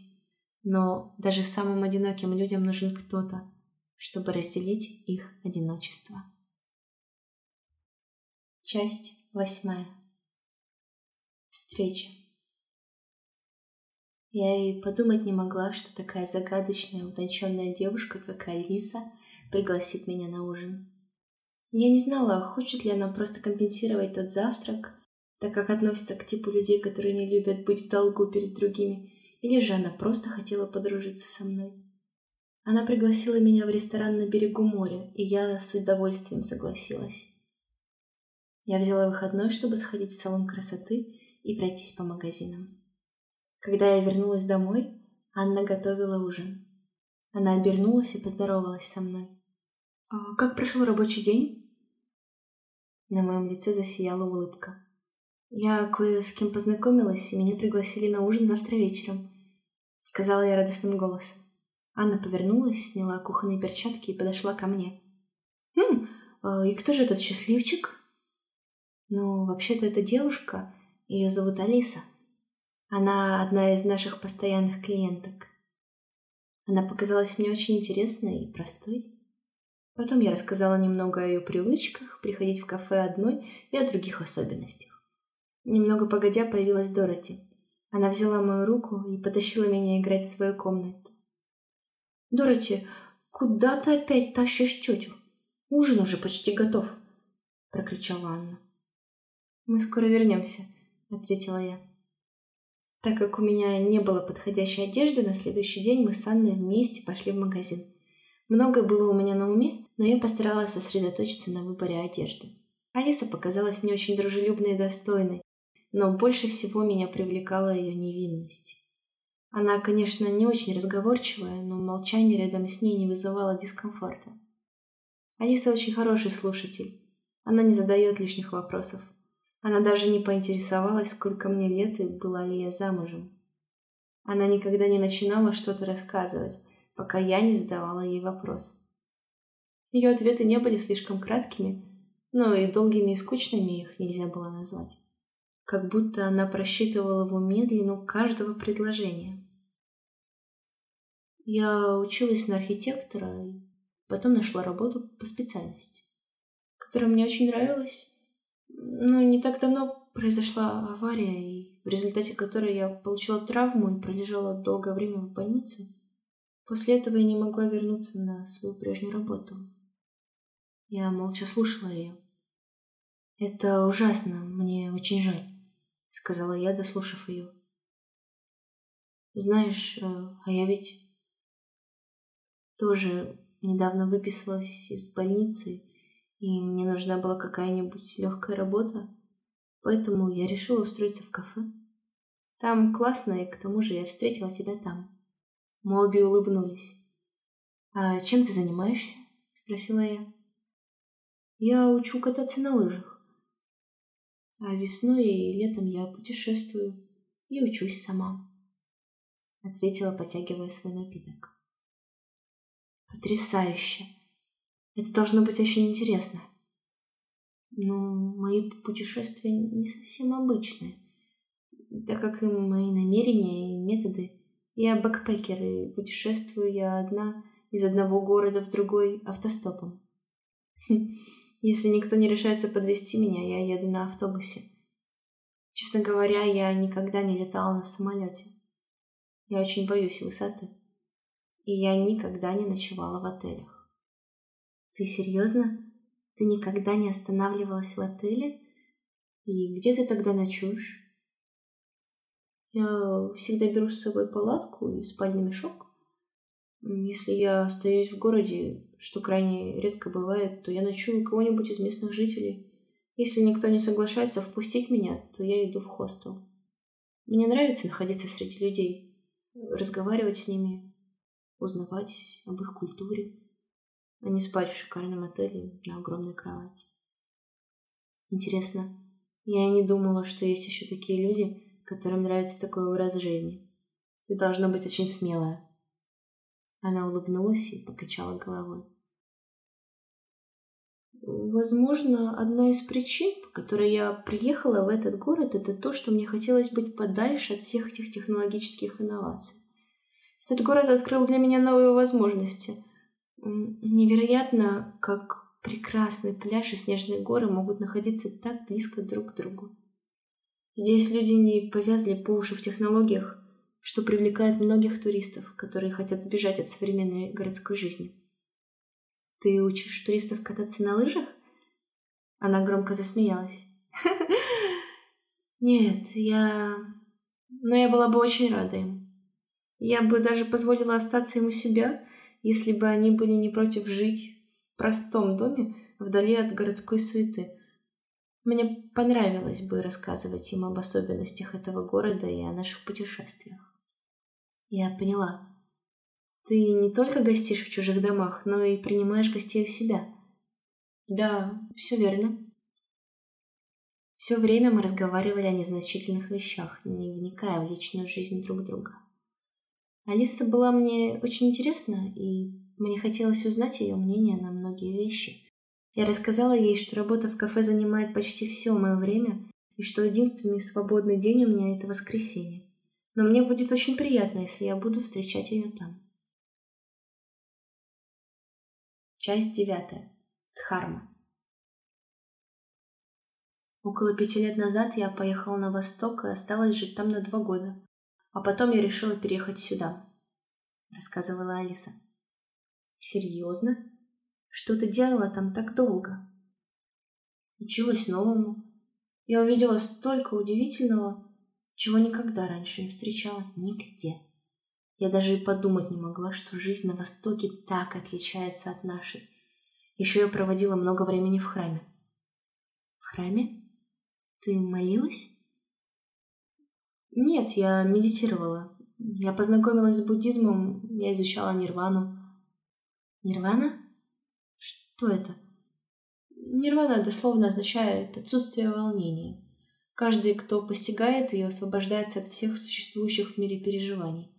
но даже самым одиноким людям нужен кто-то, чтобы разделить их одиночество. Часть восьмая. Встреча. Я и подумать не могла, что такая загадочная, утонченная девушка, как Алиса, пригласит меня на ужин. Я не знала, хочет ли она просто компенсировать тот завтрак, так как относится к типу людей, которые не любят быть в долгу перед другими, или же она просто хотела подружиться со мной. Она пригласила меня в ресторан на берегу моря, и я с удовольствием согласилась. Я взяла выходной, чтобы сходить в салон красоты и пройтись по магазинам. Когда я вернулась домой, Анна готовила ужин. Она обернулась и поздоровалась со мной. «А «Как прошел рабочий день?» На моем лице засияла улыбка. «Я кое с кем познакомилась, и меня пригласили на ужин завтра вечером», — сказала я радостным голосом. Анна повернулась, сняла кухонные перчатки и подошла ко мне. «Хм, а и кто же этот счастливчик?» Ну, вообще-то это девушка, ее зовут Алиса. Она одна из наших постоянных клиенток. Она показалась мне очень интересной и простой. Потом я рассказала немного о ее привычках, приходить в кафе одной и о других особенностях. Немного погодя появилась Дороти. Она взяла мою руку и потащила меня играть в свою комнату. «Дороти, куда ты опять тащишь тетю? Ужин уже почти готов!» — прокричала Анна. «Мы скоро вернемся», — ответила я. Так как у меня не было подходящей одежды, на следующий день мы с Анной вместе пошли в магазин. Многое было у меня на уме, но я постаралась сосредоточиться на выборе одежды. Алиса показалась мне очень дружелюбной и достойной, но больше всего меня привлекала ее невинность. Она, конечно, не очень разговорчивая, но молчание рядом с ней не вызывало дискомфорта. Алиса очень хороший слушатель. Она не задает лишних вопросов. Она даже не поинтересовалась, сколько мне лет и была ли я замужем. Она никогда не начинала что-то рассказывать, пока я не задавала ей вопрос. Ее ответы не были слишком краткими, но и долгими и скучными их нельзя было назвать. Как будто она просчитывала в уме длину каждого предложения. Я училась на архитектора и потом нашла работу по специальности, которая мне очень нравилась ну, не так давно произошла авария, и в результате которой я получила травму и пролежала долгое время в больнице. После этого я не могла вернуться на свою прежнюю работу. Я молча слушала ее. «Это ужасно, мне очень жаль», — сказала я, дослушав ее. «Знаешь, э, а я ведь тоже недавно выписалась из больницы и мне нужна была какая-нибудь легкая работа, поэтому я решила устроиться в кафе. Там классно, и к тому же я встретила тебя там. Мы обе улыбнулись. «А чем ты занимаешься?» — спросила я. «Я учу кататься на лыжах. А весной и летом я путешествую и учусь сама», — ответила, потягивая свой напиток. «Потрясающе!» Это должно быть очень интересно. Но мои путешествия не совсем обычные, так как и мои намерения и методы. Я бэкпекер, и путешествую я одна из одного города в другой автостопом. Если никто не решается подвести меня, я еду на автобусе. Честно говоря, я никогда не летала на самолете. Я очень боюсь высоты. И я никогда не ночевала в отелях. Ты серьезно? Ты никогда не останавливалась в отеле? И где ты тогда ночуешь? Я всегда беру с собой палатку и спальный мешок. Если я остаюсь в городе, что крайне редко бывает, то я ночую у кого-нибудь из местных жителей. Если никто не соглашается впустить меня, то я иду в хостел. Мне нравится находиться среди людей, разговаривать с ними, узнавать об их культуре а не спать в шикарном отеле на огромной кровати. Интересно, я и не думала, что есть еще такие люди, которым нравится такой образ жизни. Ты должна быть очень смелая. Она улыбнулась и покачала головой. Возможно, одна из причин, по которой я приехала в этот город, это то, что мне хотелось быть подальше от всех этих технологических инноваций. Этот город открыл для меня новые возможности – Невероятно, как прекрасный пляж и снежные горы могут находиться так близко друг к другу. Здесь люди не повязли по уши в технологиях, что привлекает многих туристов, которые хотят сбежать от современной городской жизни. Ты учишь туристов кататься на лыжах? Она громко засмеялась. (laughs) Нет, я... Но я была бы очень рада им. Я бы даже позволила остаться им у себя, если бы они были не против жить в простом доме вдали от городской суеты. Мне понравилось бы рассказывать им об особенностях этого города и о наших путешествиях. Я поняла. Ты не только гостишь в чужих домах, но и принимаешь гостей у себя. Да, все верно. Все время мы разговаривали о незначительных вещах, не вникая в личную жизнь друг друга. Алиса была мне очень интересна, и мне хотелось узнать ее мнение на многие вещи. Я рассказала ей, что работа в кафе занимает почти все мое время, и что единственный свободный день у меня – это воскресенье но мне будет очень приятно, если я буду встречать ее там. Часть девятая. Дхарма. Около пяти лет назад я поехала на восток и осталась жить там на два года. А потом я решила переехать сюда, рассказывала Алиса. Серьезно? Что ты делала там так долго? Училась новому. Я увидела столько удивительного, чего никогда раньше не встречала нигде. Я даже и подумать не могла, что жизнь на Востоке так отличается от нашей. Еще я проводила много времени в храме. В храме? Ты молилась? Нет, я медитировала. Я познакомилась с буддизмом, я изучала нирвану. Нирвана? Что это? Нирвана дословно означает отсутствие волнения. Каждый, кто постигает ее, освобождается от всех существующих в мире переживаний.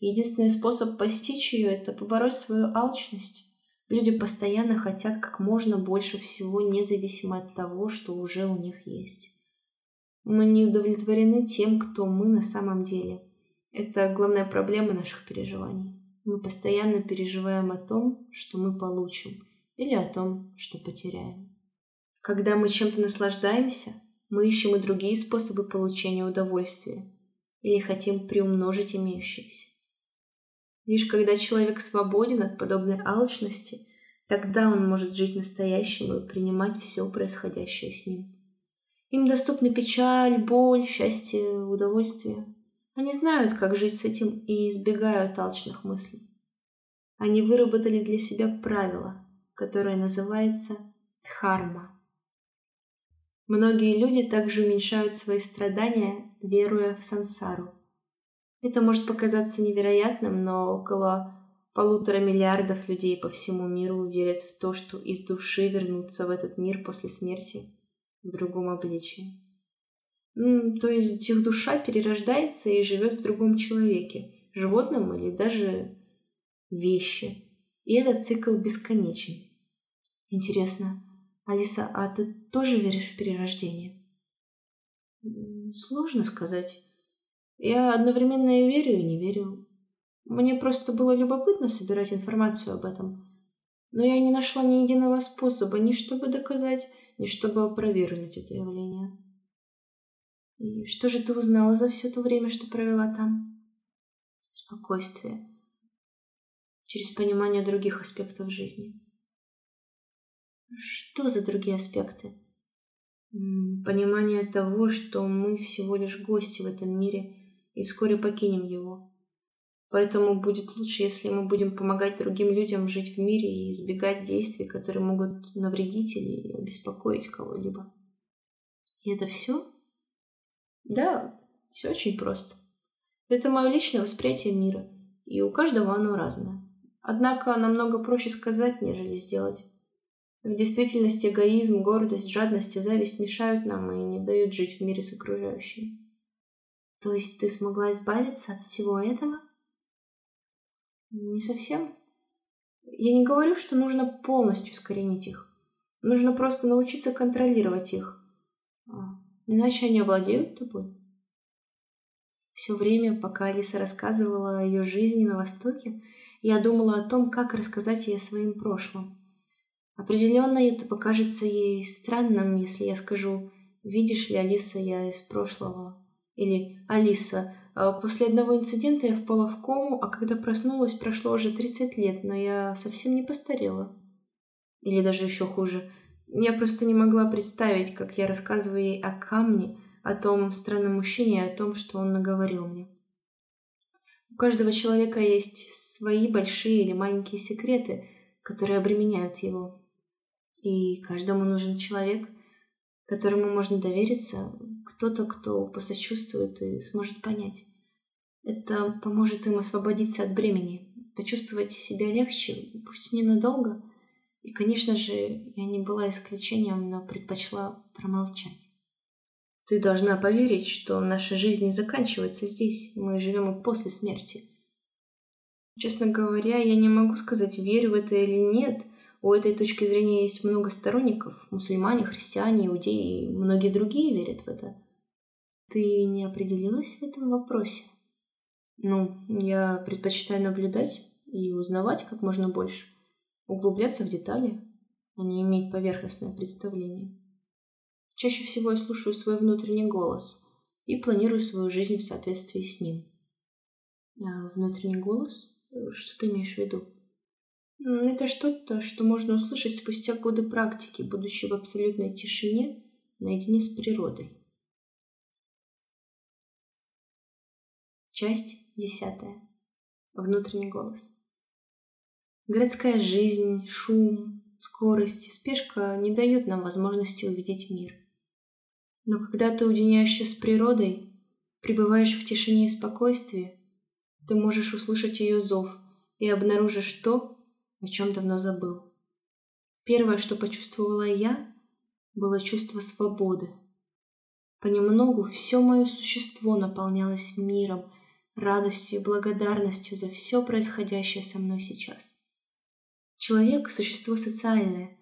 Единственный способ постичь ее – это побороть свою алчность. Люди постоянно хотят как можно больше всего, независимо от того, что уже у них есть. Мы не удовлетворены тем, кто мы на самом деле. Это главная проблема наших переживаний. Мы постоянно переживаем о том, что мы получим, или о том, что потеряем. Когда мы чем-то наслаждаемся – мы ищем и другие способы получения удовольствия или хотим приумножить имеющиеся. Лишь когда человек свободен от подобной алчности, тогда он может жить настоящим и принимать все происходящее с ним. Им доступны печаль, боль, счастье, удовольствие. Они знают, как жить с этим и избегают алчных мыслей. Они выработали для себя правило, которое называется дхарма. Многие люди также уменьшают свои страдания, веруя в сансару. Это может показаться невероятным, но около полутора миллиардов людей по всему миру верят в то, что из души вернутся в этот мир после смерти в другом обличии. Ну, то есть их душа перерождается и живет в другом человеке, животном или даже вещи. И этот цикл бесконечен. Интересно, Алиса, а ты тоже веришь в перерождение? Сложно сказать. Я одновременно и верю, и не верю. Мне просто было любопытно собирать информацию об этом. Но я не нашла ни единого способа, ни чтобы доказать, ни чтобы опровергнуть это явление. И что же ты узнала за все то время, что провела там? Спокойствие. Через понимание других аспектов жизни. Что за другие аспекты? Понимание того, что мы всего лишь гости в этом мире и вскоре покинем его. Поэтому будет лучше, если мы будем помогать другим людям жить в мире и избегать действий, которые могут навредить или обеспокоить кого-либо. И это все? Да, все очень просто. Это мое личное восприятие мира, и у каждого оно разное. Однако намного проще сказать, нежели сделать. В действительности эгоизм, гордость, жадность и зависть мешают нам и не дают жить в мире с окружающими. То есть ты смогла избавиться от всего этого? Не совсем. Я не говорю, что нужно полностью искоренить их. Нужно просто научиться контролировать их. А, иначе они овладеют тобой. Все время, пока Алиса рассказывала о ее жизни на Востоке, я думала о том, как рассказать ей о своем прошлом. Определенно это покажется ей странным, если я скажу Видишь ли, Алиса, я из прошлого. Или Алиса, после одного инцидента я впала в кому, а когда проснулась, прошло уже 30 лет, но я совсем не постарела. Или даже еще хуже. Я просто не могла представить, как я рассказываю ей о камне, о том странном мужчине и о том, что он наговорил мне. У каждого человека есть свои большие или маленькие секреты, которые обременяют его. И каждому нужен человек, которому можно довериться, кто-то, кто посочувствует и сможет понять. Это поможет им освободиться от бремени, почувствовать себя легче, пусть ненадолго. И, конечно же, я не была исключением, но предпочла промолчать. Ты должна поверить, что наша жизнь не заканчивается здесь. Мы живем и после смерти. Честно говоря, я не могу сказать, верю в это или нет. У этой точки зрения есть много сторонников. Мусульмане, христиане, иудеи и многие другие верят в это. Ты не определилась в этом вопросе? Ну, я предпочитаю наблюдать и узнавать как можно больше. Углубляться в детали, а не иметь поверхностное представление. Чаще всего я слушаю свой внутренний голос и планирую свою жизнь в соответствии с ним. А внутренний голос? Что ты имеешь в виду? Это что-то, что можно услышать спустя годы практики, будучи в абсолютной тишине, наедине с природой. Часть десятая. Внутренний голос. Городская жизнь, шум, скорость спешка не дают нам возможности увидеть мир. Но когда ты уединяешься с природой, пребываешь в тишине и спокойствии, ты можешь услышать ее зов и обнаружишь то, о чем давно забыл. Первое, что почувствовала я, было чувство свободы. Понемногу все мое существо наполнялось миром, радостью и благодарностью за все происходящее со мной сейчас. Человек – существо социальное.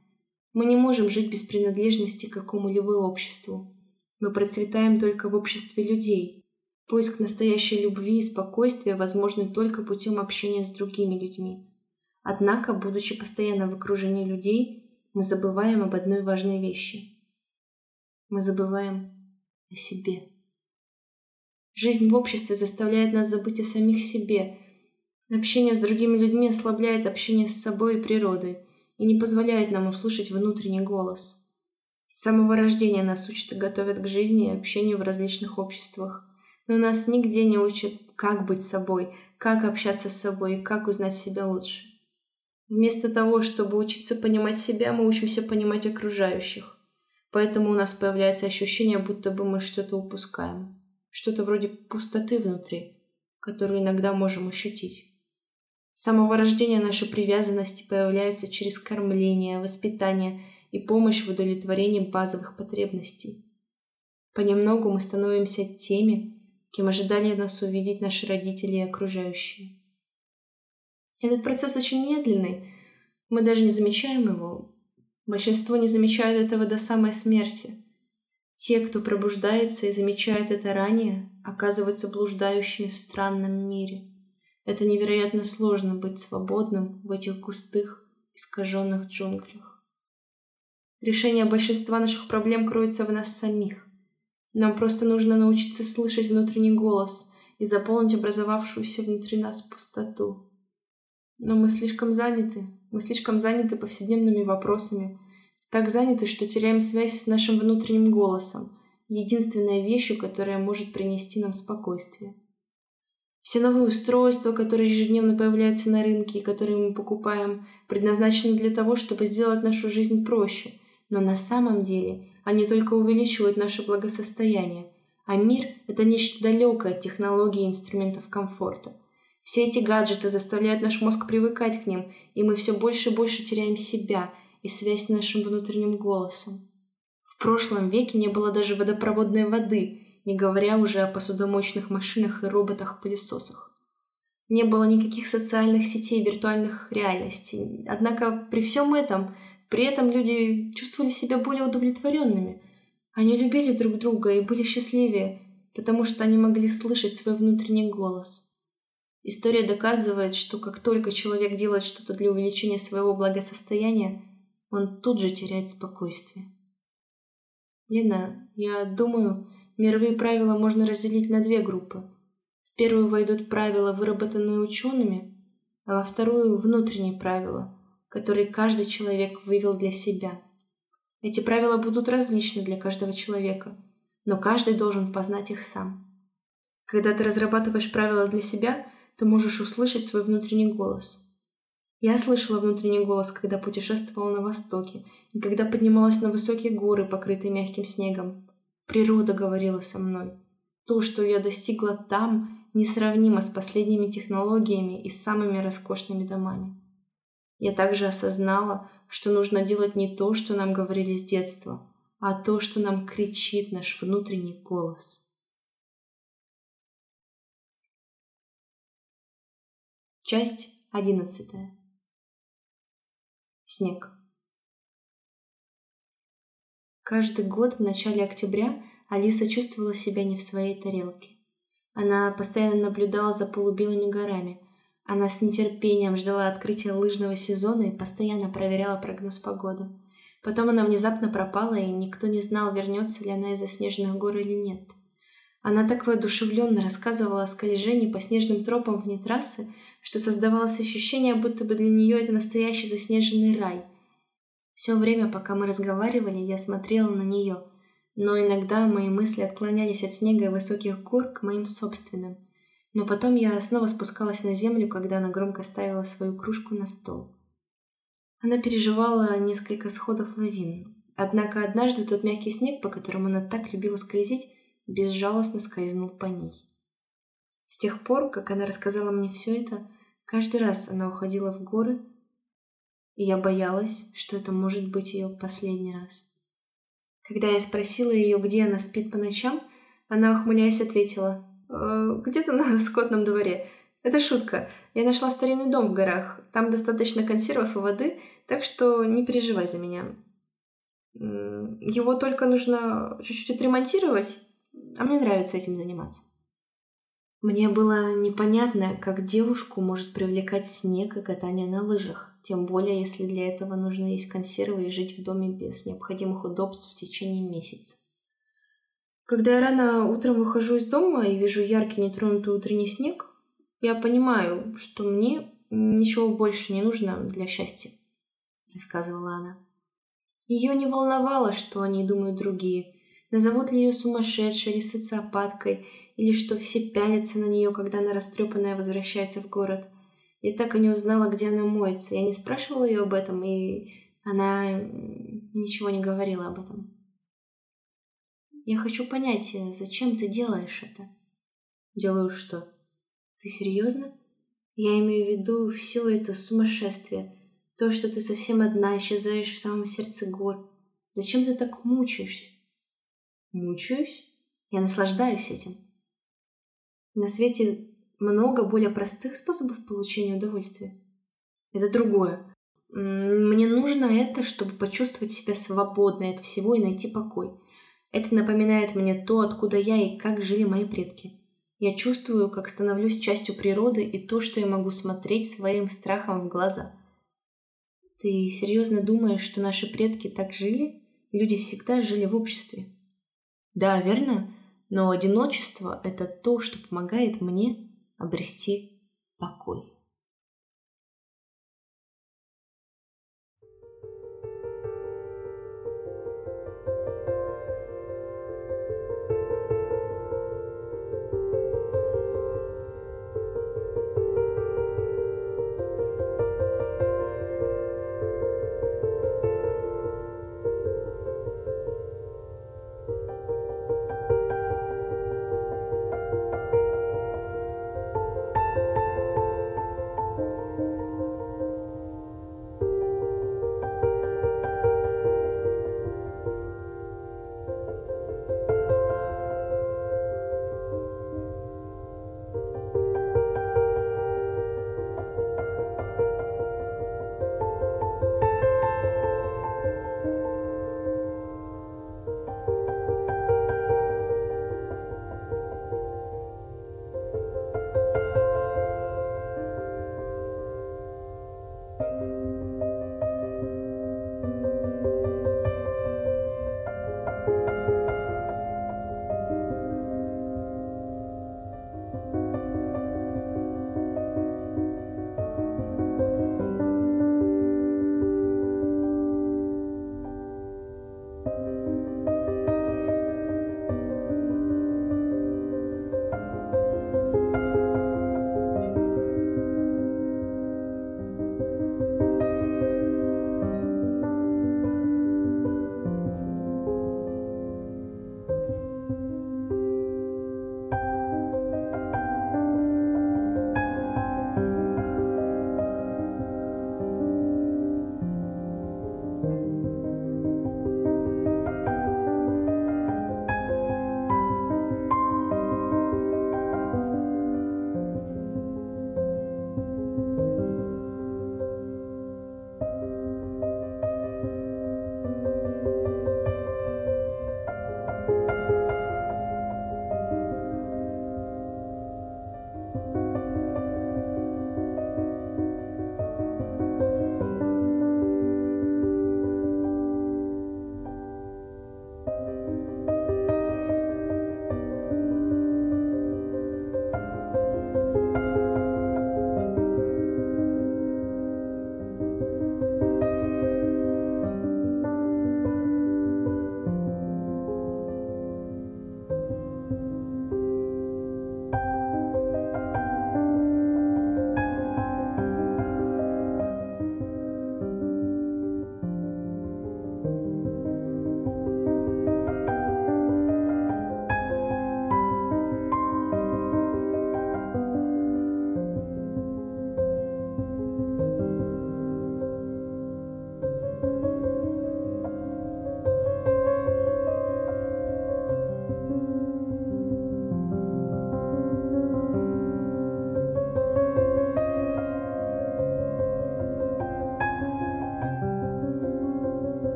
Мы не можем жить без принадлежности к какому-либо обществу. Мы процветаем только в обществе людей. Поиск настоящей любви и спокойствия возможны только путем общения с другими людьми. Однако, будучи постоянно в окружении людей, мы забываем об одной важной вещи. Мы забываем о себе. Жизнь в обществе заставляет нас забыть о самих себе. Общение с другими людьми ослабляет общение с собой и природой и не позволяет нам услышать внутренний голос – с самого рождения нас учат и готовят к жизни и общению в различных обществах. Но нас нигде не учат, как быть собой, как общаться с собой и как узнать себя лучше. Вместо того, чтобы учиться понимать себя, мы учимся понимать окружающих. Поэтому у нас появляется ощущение, будто бы мы что-то упускаем. Что-то вроде пустоты внутри, которую иногда можем ощутить. С самого рождения наши привязанности появляются через кормление, воспитание и помощь в удовлетворении базовых потребностей. Понемногу мы становимся теми, кем ожидали нас увидеть наши родители и окружающие. Этот процесс очень медленный, мы даже не замечаем его. Большинство не замечают этого до самой смерти. Те, кто пробуждается и замечает это ранее, оказываются блуждающими в странном мире. Это невероятно сложно быть свободным в этих густых, искаженных джунглях. Решение большинства наших проблем кроется в нас самих. Нам просто нужно научиться слышать внутренний голос и заполнить образовавшуюся внутри нас пустоту. Но мы слишком заняты, мы слишком заняты повседневными вопросами, так заняты, что теряем связь с нашим внутренним голосом, единственной вещью, которая может принести нам спокойствие. Все новые устройства, которые ежедневно появляются на рынке и которые мы покупаем, предназначены для того, чтобы сделать нашу жизнь проще – но на самом деле они только увеличивают наше благосостояние, а мир – это нечто далекое от технологий и инструментов комфорта. Все эти гаджеты заставляют наш мозг привыкать к ним, и мы все больше и больше теряем себя и связь с нашим внутренним голосом. В прошлом веке не было даже водопроводной воды, не говоря уже о посудомоечных машинах и роботах-пылесосах. Не было никаких социальных сетей виртуальных реальностей. Однако при всем этом – при этом люди чувствовали себя более удовлетворенными. Они любили друг друга и были счастливее, потому что они могли слышать свой внутренний голос. История доказывает, что как только человек делает что-то для увеличения своего благосостояния, он тут же теряет спокойствие. Лена, я думаю, мировые правила можно разделить на две группы. В первую войдут правила, выработанные учеными, а во вторую – внутренние правила, которые каждый человек вывел для себя. Эти правила будут различны для каждого человека, но каждый должен познать их сам. Когда ты разрабатываешь правила для себя, ты можешь услышать свой внутренний голос. Я слышала внутренний голос, когда путешествовала на востоке и когда поднималась на высокие горы, покрытые мягким снегом. Природа говорила со мной. То, что я достигла там, несравнимо с последними технологиями и самыми роскошными домами. Я также осознала, что нужно делать не то, что нам говорили с детства, а то, что нам кричит наш внутренний голос. Часть одиннадцатая. Снег. Каждый год в начале октября Алиса чувствовала себя не в своей тарелке. Она постоянно наблюдала за полубелыми горами. Она с нетерпением ждала открытия лыжного сезона и постоянно проверяла прогноз погоды. Потом она внезапно пропала, и никто не знал, вернется ли она из заснеженных гор или нет. Она так воодушевленно рассказывала о скольжении по снежным тропам вне трассы, что создавалось ощущение, будто бы для нее это настоящий заснеженный рай. Все время, пока мы разговаривали, я смотрела на нее, но иногда мои мысли отклонялись от снега и высоких гор к моим собственным. Но потом я снова спускалась на землю, когда она громко ставила свою кружку на стол. Она переживала несколько сходов лавин. Однако однажды тот мягкий снег, по которому она так любила скользить, безжалостно скользнул по ней. С тех пор, как она рассказала мне все это, каждый раз она уходила в горы, и я боялась, что это может быть ее последний раз. Когда я спросила ее, где она спит по ночам, она, ухмыляясь, ответила, «Э, «Где-то на (laughs) скотном дворе. Это шутка. Я нашла старинный дом в горах. Там достаточно консервов и воды, так что не переживай за меня. Его только нужно чуть-чуть отремонтировать, а мне нравится этим заниматься». Мне было непонятно, как девушку может привлекать снег и катание на лыжах, тем более если для этого нужно есть консервы и жить в доме без необходимых удобств в течение месяца. Когда я рано утром выхожу из дома и вижу яркий нетронутый утренний снег, я понимаю, что мне ничего больше не нужно для счастья, рассказывала она. Ее не волновало, что они думают другие, назовут ли ее сумасшедшей или социопаткой – или что все пялятся на нее, когда она растрепанная возвращается в город. Я так и не узнала, где она моется. Я не спрашивала ее об этом, и она ничего не говорила об этом. Я хочу понять, зачем ты делаешь это? Делаю что? Ты серьезно? Я имею в виду все это сумасшествие. То, что ты совсем одна, исчезаешь в самом сердце гор. Зачем ты так мучаешься? Мучаюсь? Я наслаждаюсь этим. На свете много более простых способов получения удовольствия. Это другое. Мне нужно это, чтобы почувствовать себя свободной от всего и найти покой. Это напоминает мне то, откуда я и как жили мои предки. Я чувствую, как становлюсь частью природы и то, что я могу смотреть своим страхом в глаза. Ты серьезно думаешь, что наши предки так жили? Люди всегда жили в обществе. Да, верно? Но одиночество – это то, что помогает мне обрести покой.